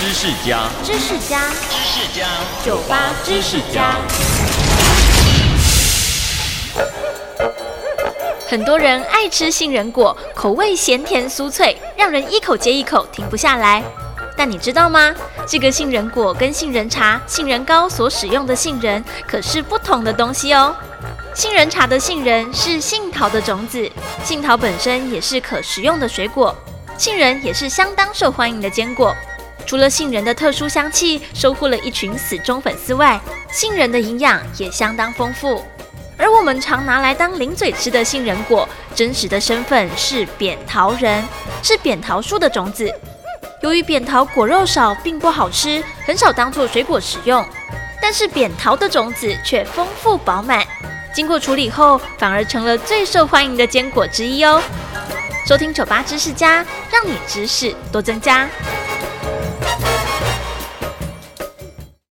知识家，知识家，知识家，酒吧知识家。很多人爱吃杏仁果，口味咸甜酥脆，让人一口接一口，停不下来。但你知道吗？这个杏仁果跟杏仁茶、杏仁糕所使用的杏仁可是不同的东西哦。杏仁茶的杏仁是杏桃的种子，杏桃本身也是可食用的水果，杏仁也是相当受欢迎的坚果。除了杏仁的特殊香气收获了一群死忠粉丝外，杏仁的营养也相当丰富。而我们常拿来当零嘴吃的杏仁果，真实的身份是扁桃仁，是扁桃树的种子。由于扁桃果肉少，并不好吃，很少当做水果食用。但是扁桃的种子却丰富饱满，经过处理后，反而成了最受欢迎的坚果之一哦。收听酒吧知识家，让你知识多增加。